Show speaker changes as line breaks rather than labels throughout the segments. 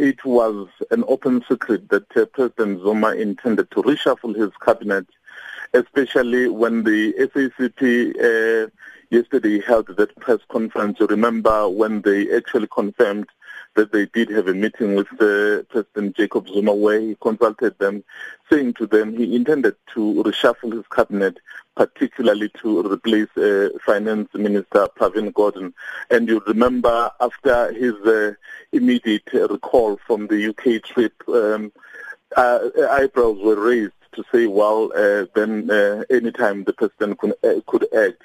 it was an open secret that uh, President Zuma intended to reshuffle his cabinet, especially when the SACP uh, yesterday held that press conference. You remember when they actually confirmed that they did have a meeting with uh, President Jacob Zuma where he consulted them, saying to them he intended to reshuffle his cabinet, particularly to replace uh, Finance Minister Pravin Gordhan. And you remember after his uh, immediate recall from the UK trip, um, uh, eyebrows were raised to say, well, uh, then uh, anytime the president could, could act.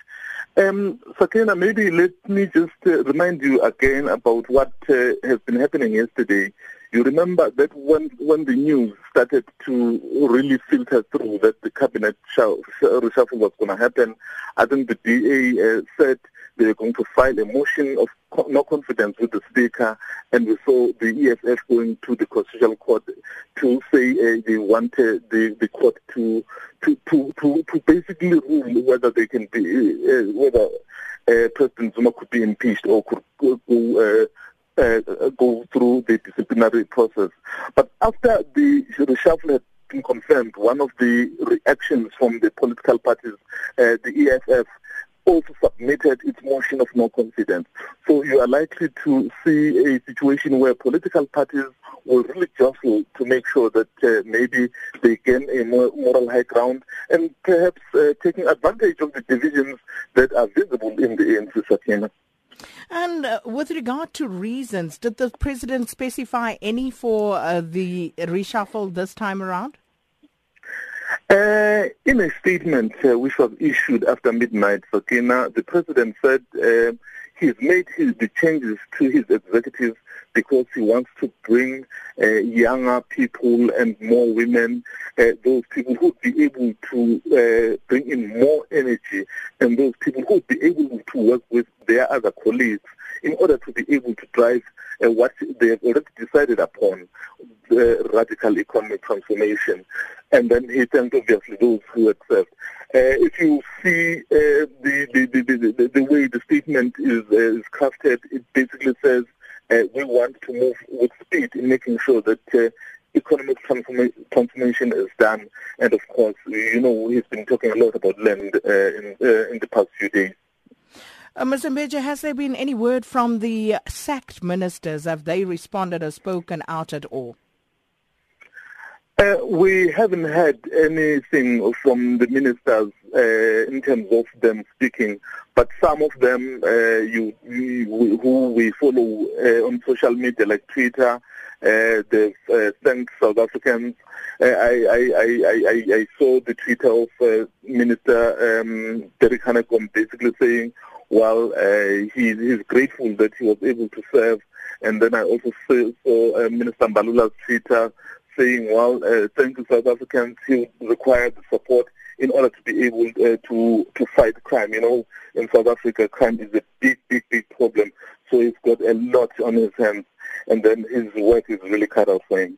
Um, Sakina, maybe let me just uh, remind you again about what uh, has been happening yesterday. You remember that when when the news started to really filter through that the cabinet reshuffle was going to happen, I think the DA uh, said they were going to file a motion of no confidence with the speaker, and we saw the EFF going to the constitutional court to say uh, they wanted the, the court to to, to to to basically rule whether they can be uh, whether uh, President Zuma could be impeached or could go. Uh, uh, go through the disciplinary process. But after the reshuffle had been confirmed, one of the reactions from the political parties, uh, the EFF, also submitted its motion of no confidence. So you are likely to see a situation where political parties will really jostle to make sure that uh, maybe they gain a more moral high ground and perhaps uh, taking advantage of the divisions that are visible in the ANC Sakina.
And uh, with regard to reasons, did the president specify any for uh, the reshuffle this time around?
Uh, in a statement uh, which was issued after midnight, Sakina, the president said uh, he's made his, the changes to his executive because he wants to bring uh, younger people and more women, uh, those people who would be able to uh, bring in more energy and those people who would be able to work with their other colleagues in order to be able to drive uh, what they have already decided upon, the radical economic transformation. And then he thanked obviously those who accept. Uh, if you see uh, the, the, the, the, the way the statement is, uh, is crafted, it basically says uh, we want to move with speed in making sure that uh, economic transforma- transformation is done. And of course, you know, he's been talking a lot about land uh, in, uh, in the past few days.
Uh, Mr. Mbeje, has there been any word from the sacked ministers? Have they responded or spoken out at all?
Uh, we haven't had anything from the ministers uh, in terms of them speaking, but some of them uh, you, you, who we follow uh, on social media like Twitter, uh, they've uh, South Africans. I, I, I, I, I saw the Twitter of Minister um, Derek Hanekom basically saying, well, uh, he, he's grateful that he was able to serve. And then I also saw, saw uh, Minister Mbalula's Twitter saying, well, uh, thank you, South Africans. He required the support in order to be able uh, to to fight crime. You know, in South Africa, crime is a big, big, big problem. So he's got a lot on his hands, and then his work is really cut out for him.